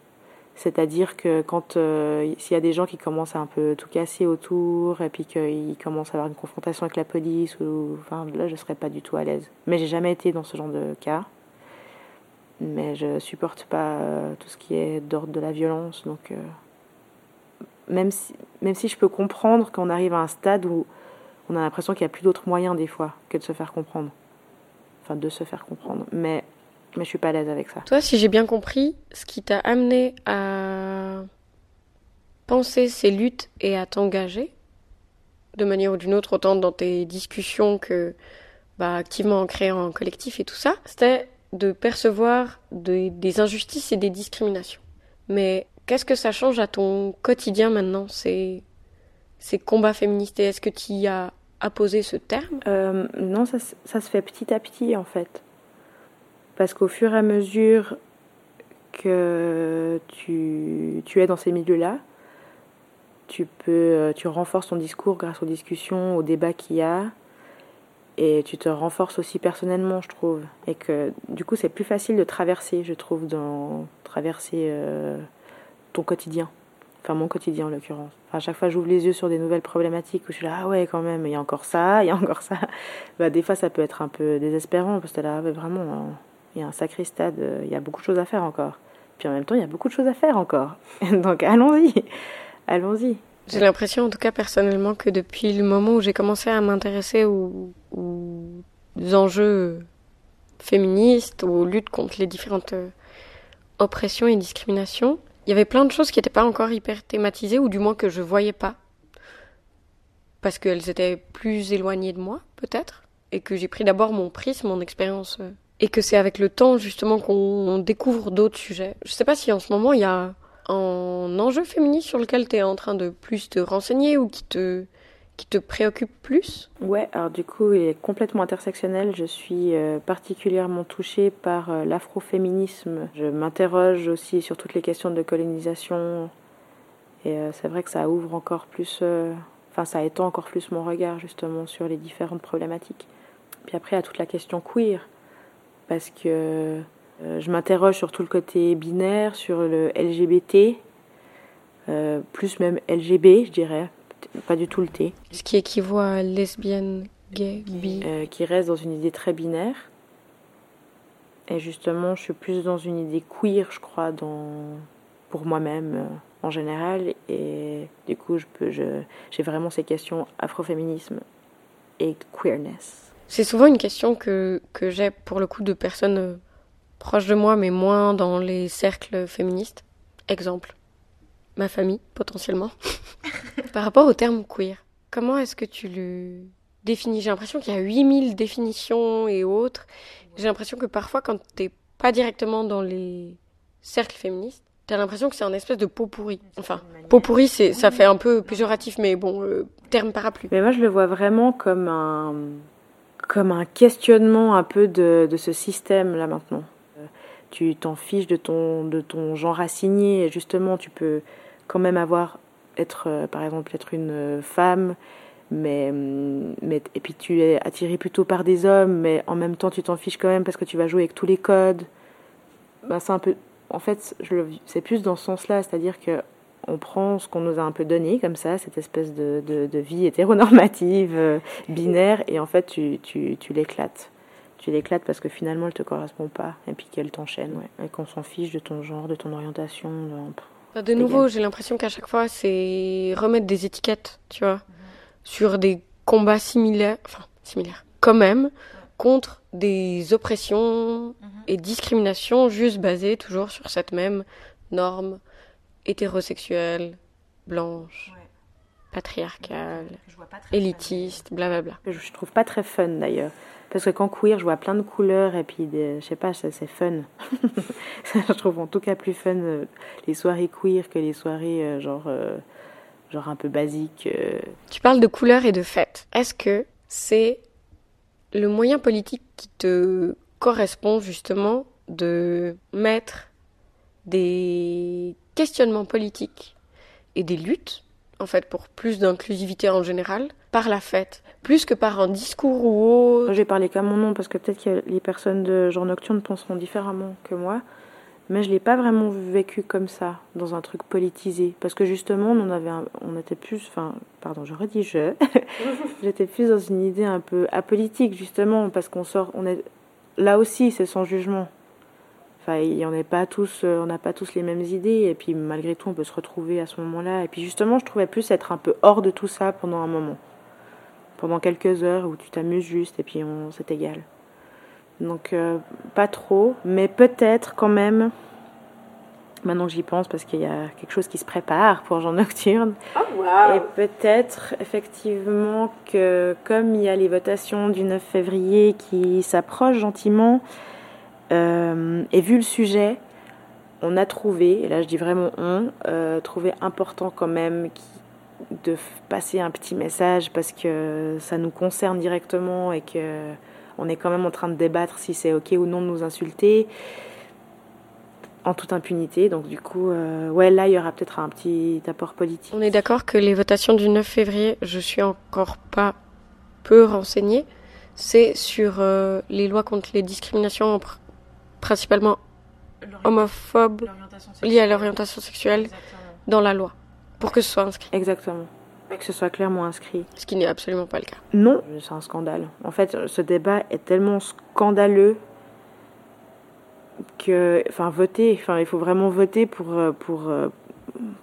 C'est-à-dire que quand euh, s'il y a des gens qui commencent à un peu tout casser autour et puis qu'ils commencent à avoir une confrontation avec la police ou enfin là je serais pas du tout à l'aise. Mais j'ai jamais été dans ce genre de cas mais je supporte pas euh, tout ce qui est d'ordre de la violence. Donc, euh, même, si, même si je peux comprendre qu'on arrive à un stade où on a l'impression qu'il n'y a plus d'autres moyens des fois que de se faire comprendre. Enfin, de se faire comprendre. Mais, mais je suis pas à l'aise avec ça. Toi, si j'ai bien compris, ce qui t'a amené à penser ces luttes et à t'engager, de manière ou d'une autre, autant dans tes discussions que bah, activement en créant un collectif et tout ça, c'était de percevoir des injustices et des discriminations. Mais qu'est-ce que ça change à ton quotidien maintenant, ces, combats féministes? Est-ce que tu y as apposé ce terme? Euh, Non, ça, ça, se fait petit à petit en fait. Parce qu'au fur et à mesure que tu, tu es dans ces milieux-là, tu peux, tu renforces ton discours grâce aux discussions, aux débats qu'il y a, et tu te renforces aussi personnellement, je trouve. Et que du coup, c'est plus facile de traverser, je trouve, dans traverser euh, ton quotidien. Enfin, mon quotidien en l'occurrence. Enfin, à chaque fois, j'ouvre les yeux sur des nouvelles problématiques où je suis là, ah ouais, quand même, il y a encore ça, il y a encore ça. Bah, des fois, ça peut être un peu désespérant parce que là, vraiment, hein, il y a un sacré stade, euh, il y a beaucoup de choses à faire encore. Puis en même temps, il y a beaucoup de choses à faire encore. Donc, allons-y, allons-y. J'ai l'impression, en tout cas personnellement, que depuis le moment où j'ai commencé à m'intéresser aux, enjeux féministes, aux luttes contre les différentes euh, oppressions et discriminations, il y avait plein de choses qui n'étaient pas encore hyper thématisées, ou du moins que je voyais pas. Parce qu'elles étaient plus éloignées de moi, peut-être. Et que j'ai pris d'abord mon prisme, mon expérience. Euh, et que c'est avec le temps, justement, qu'on découvre d'autres sujets. Je sais pas si en ce moment il y a un enjeu féministe sur lequel tu es en train de plus te renseigner ou qui te, qui te préoccupe plus? Ouais, alors du coup, il est complètement intersectionnel. Je suis euh, particulièrement touchée par euh, l'afroféminisme. Je m'interroge aussi sur toutes les questions de colonisation. Et euh, c'est vrai que ça ouvre encore plus, enfin, ça étend encore plus mon regard justement sur les différentes problématiques. Puis après, a toute la question queer. Parce que je m'interroge sur tout le côté binaire, sur le LGBT, euh, plus même LGB, je dirais, pas du tout le T. Ce qui équivaut à lesbienne, gay, bi. Euh, qui reste dans une idée très binaire. Et justement, je suis plus dans une idée queer, je crois, dans, pour moi-même en général. Et du coup, je peux, j'ai vraiment ces questions afroféminisme et queerness. C'est souvent une question que, que j'ai pour le coup de personnes proche de moi, mais moins dans les cercles féministes. Exemple, ma famille, potentiellement. Par rapport au terme queer, comment est-ce que tu le définis? J'ai l'impression qu'il y a 8000 définitions et autres. J'ai l'impression que parfois, quand t'es pas directement dans les cercles féministes, t'as l'impression que c'est un espèce de pot pourri. Enfin, pot pourri, c'est, ça fait un peu péjoratif, mais bon, euh, terme parapluie. Mais moi, je le vois vraiment comme un, comme un questionnement un peu de, de ce système-là maintenant tu t'en fiches de ton, de ton genre assigné, justement, tu peux quand même avoir, être, euh, par exemple, être une euh, femme, mais, mm, mais, et puis tu es attiré plutôt par des hommes, mais en même temps, tu t'en fiches quand même parce que tu vas jouer avec tous les codes. Ben, c'est un peu, en fait, c'est plus dans ce sens-là, c'est-à-dire que on prend ce qu'on nous a un peu donné comme ça, cette espèce de, de, vie hétéronormative, euh, binaire, et en fait tu, tu, tu l'éclates tu l'éclates parce que finalement elle te correspond pas et puis qu'elle t'enchaîne, ouais. Et qu'on s'en fiche de ton genre, de ton orientation. De, de nouveau, j'ai l'impression qu'à chaque fois, c'est remettre des étiquettes, tu vois, sur des combats similaires, enfin, similaires, quand même, contre des oppressions mhm. et discriminations juste basées toujours sur cette même norme hétérosexuelle, blanche, patriarcale, élitiste, blablabla. Je trouve pas très fun d'ailleurs. Parce que quand queer, je vois plein de couleurs et puis, je sais pas, c'est fun. je trouve en tout cas plus fun euh, les soirées queer que les soirées euh, genre, euh, genre un peu basiques. Tu parles de couleurs et de fêtes. Est-ce que c'est le moyen politique qui te correspond justement de mettre des questionnements politiques et des luttes, en fait, pour plus d'inclusivité en général, par la fête, plus que par un discours ou autre. Je vais parler qu'à mon nom parce que peut-être que les personnes de genre nocturne penseront différemment que moi. Mais je l'ai pas vraiment vécu comme ça, dans un truc politisé. Parce que justement, on, avait on était plus. Enfin, pardon, je redis je. J'étais plus dans une idée un peu apolitique, justement, parce qu'on sort. On est, là aussi, c'est sans jugement. Enfin, on n'est pas tous, euh, on n'a pas tous les mêmes idées, et puis malgré tout, on peut se retrouver à ce moment-là. Et puis justement, je trouvais plus être un peu hors de tout ça pendant un moment, pendant quelques heures où tu t'amuses juste, et puis on, c'est égal. Donc euh, pas trop, mais peut-être quand même. Maintenant que j'y pense, parce qu'il y a quelque chose qui se prépare pour Jean Nocturne. Oh, wow. Et peut-être effectivement que comme il y a les votations du 9 février qui s'approchent gentiment, euh, et vu le sujet, on a trouvé, et là je dis vraiment on, euh, trouvé important quand même de passer un petit message parce que ça nous concerne directement et que on est quand même en train de débattre si c'est ok ou non de nous insulter en toute impunité. Donc du coup, euh, ouais, là, il y aura peut-être un petit apport politique. On est d'accord que les votations du 9 février, je suis encore pas peu renseignée, c'est sur les lois contre les discriminations principalement homophobe lié à l'orientation sexuelle dans la loi, pour que ce soit inscrit. Exactement. Que ce soit clairement inscrit. Ce qui n'est absolument pas le cas. Non, c'est un scandale. En fait, ce débat est tellement scandaleux que, enfin, voter, enfin, il faut vraiment voter pour, euh, pour, euh,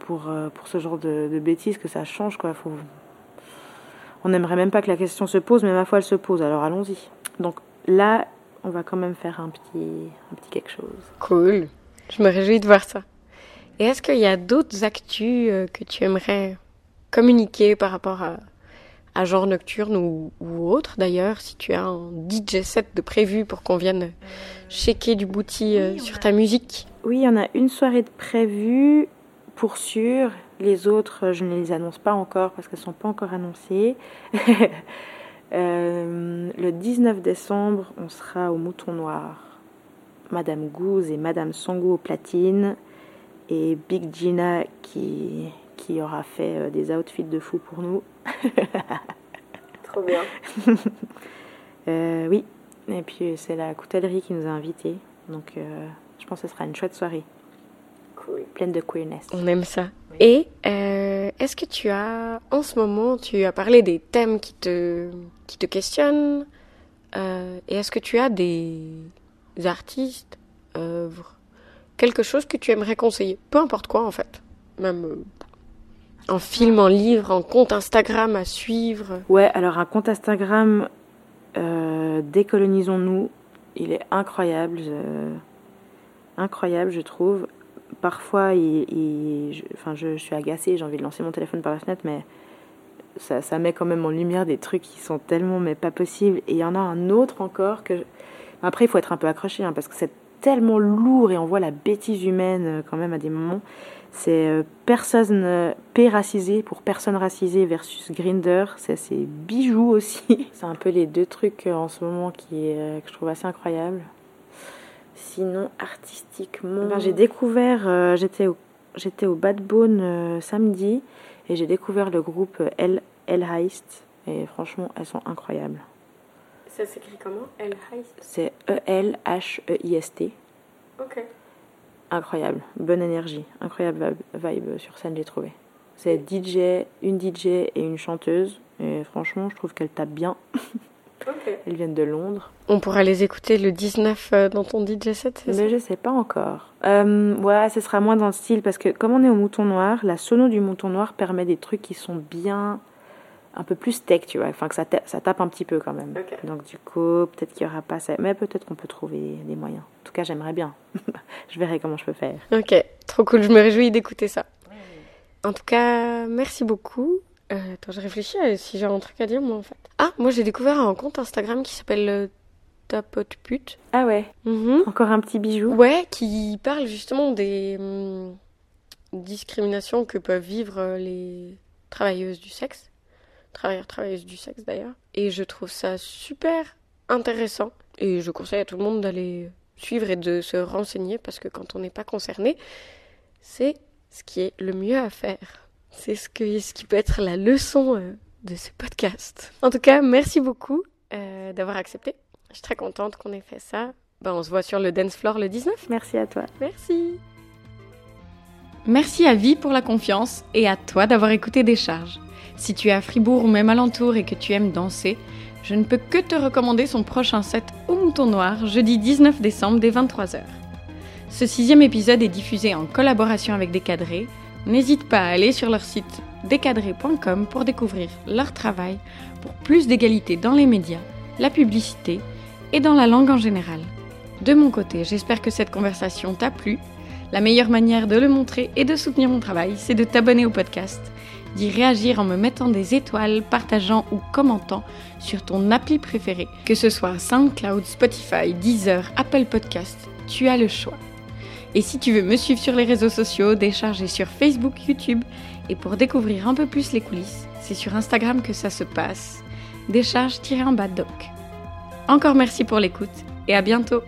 pour, euh, pour ce genre de, de bêtises que ça change, quoi. Faut... On n'aimerait même pas que la question se pose, mais ma foi, elle se pose, alors allons-y. Donc là, on va quand même faire un petit, un petit quelque chose. Cool. Je me réjouis de voir ça. Et est-ce qu'il y a d'autres actus euh, que tu aimerais communiquer par rapport à, à genre nocturne ou, ou autre d'ailleurs, si tu as un DJ set de prévu pour qu'on vienne checker du booty euh, sur ta musique? Oui, il y en a une soirée de prévue pour sûr. Les autres, je ne les annonce pas encore parce qu'elles ne sont pas encore annoncées. Euh, le 19 décembre, on sera au Mouton Noir. Madame Gouze et Madame Sango au platine. Et Big Gina qui, qui aura fait euh, des outfits de fou pour nous. Trop bien. euh, oui. Et puis c'est la coutellerie qui nous a invités. Donc euh, je pense que ce sera une chouette soirée. Cool. Pleine de queerness. On aime ça. Et euh, est-ce que tu as, en ce moment, tu as parlé des thèmes qui te, qui te questionnent euh, Et est-ce que tu as des artistes, œuvres, quelque chose que tu aimerais conseiller Peu importe quoi, en fait. Même euh, un film, un livre, un compte Instagram à suivre Ouais, alors un compte Instagram, Décolonisons-nous, il est incroyable. incroyable, je trouve parfois, il, je, enfin, je, suis agacée, j'ai envie de lancer mon téléphone par la fenêtre, mais ça, ça, met quand même en lumière des trucs qui sont tellement mais pas possibles. Et il y en a un autre encore que... Après, il faut être un peu accroché, hein, parce que c'est tellement lourd et on voit la bêtise humaine euh, quand même à des moments. C'est euh, personne euh, P racisé pour personne racisée versus Grinder. C'est ces bijoux aussi. C'est un peu les deux trucs en ce moment qui, que je trouve assez incroyables. Sinon, artistiquement, ben, j'ai découvert, euh, j'étais au, j'étais au Bad Bone euh, samedi et j'ai découvert le groupe El, El Heist et franchement, elles sont incroyables. Ça s'écrit comment? C'est E-L-H-E-I-S-T. Ok. Incroyable, bonne énergie, incroyable vibe sur scène, j'ai trouvé. C'est DJ, une DJ et une chanteuse et franchement, je trouve qu'elle tape bien. Elles viennent de Londres. On pourra les écouter le 19 euh, dans ton DJ set, Mais je sais pas encore. Euh, ouais, ce sera moins dans le style parce que comme on est au Mouton Noir, la sono du Mouton Noir permet des trucs qui sont bien un peu plus tech, tu vois, enfin que ça, ça tape un petit peu quand même. Donc du coup, peut-être qu'il y aura pas ça, mais peut-être qu'on peut trouver des moyens. En tout cas, j'aimerais bien. je verrai comment je peux faire. Ok, trop cool, je me réjouis d'écouter ça. En tout cas, merci beaucoup. Euh, attends, je réfléchis à si j'ai un truc à dire moi en fait. Ah, moi j'ai découvert un compte Instagram qui s'appelle euh, Tapote Pute. Ah ouais. Mhm. Encore un petit bijou. Ouais, qui parle justement des hum, discriminations que peuvent vivre euh, les travailleuses du sexe travailleurs, travailleuses du sexe d'ailleurs. Et je trouve ça super intéressant. Et je conseille à tout le monde d'aller suivre et de se renseigner parce que quand on n'est pas concerné, c'est ce qui est le mieux à faire. C'est ce, que, ce qui peut être la leçon euh, de ce podcast. En tout cas, merci beaucoup euh, d'avoir accepté. Je suis très contente qu'on ait fait ça. Ben, on se voit sur le dance floor le 19. Merci à toi. Merci. Merci à Vie pour la confiance et à toi d'avoir écouté Décharge. Si tu es à Fribourg ou même alentour et que tu aimes danser, je ne peux que te recommander son prochain set au Mouton Noir, jeudi 19 décembre dès 23h. Ce sixième épisode est diffusé en collaboration avec Décadré. N'hésite pas à aller sur leur site décadré.com pour découvrir leur travail pour plus d'égalité dans les médias, la publicité et dans la langue en général. De mon côté, j'espère que cette conversation t'a plu. La meilleure manière de le montrer et de soutenir mon travail, c'est de t'abonner au podcast d'y réagir en me mettant des étoiles, partageant ou commentant sur ton appli préféré, que ce soit SoundCloud, Spotify, Deezer, Apple Podcast, tu as le choix. Et si tu veux me suivre sur les réseaux sociaux, décharger sur Facebook, YouTube, et pour découvrir un peu plus les coulisses, c'est sur Instagram que ça se passe. Décharge-en bas doc. Encore merci pour l'écoute et à bientôt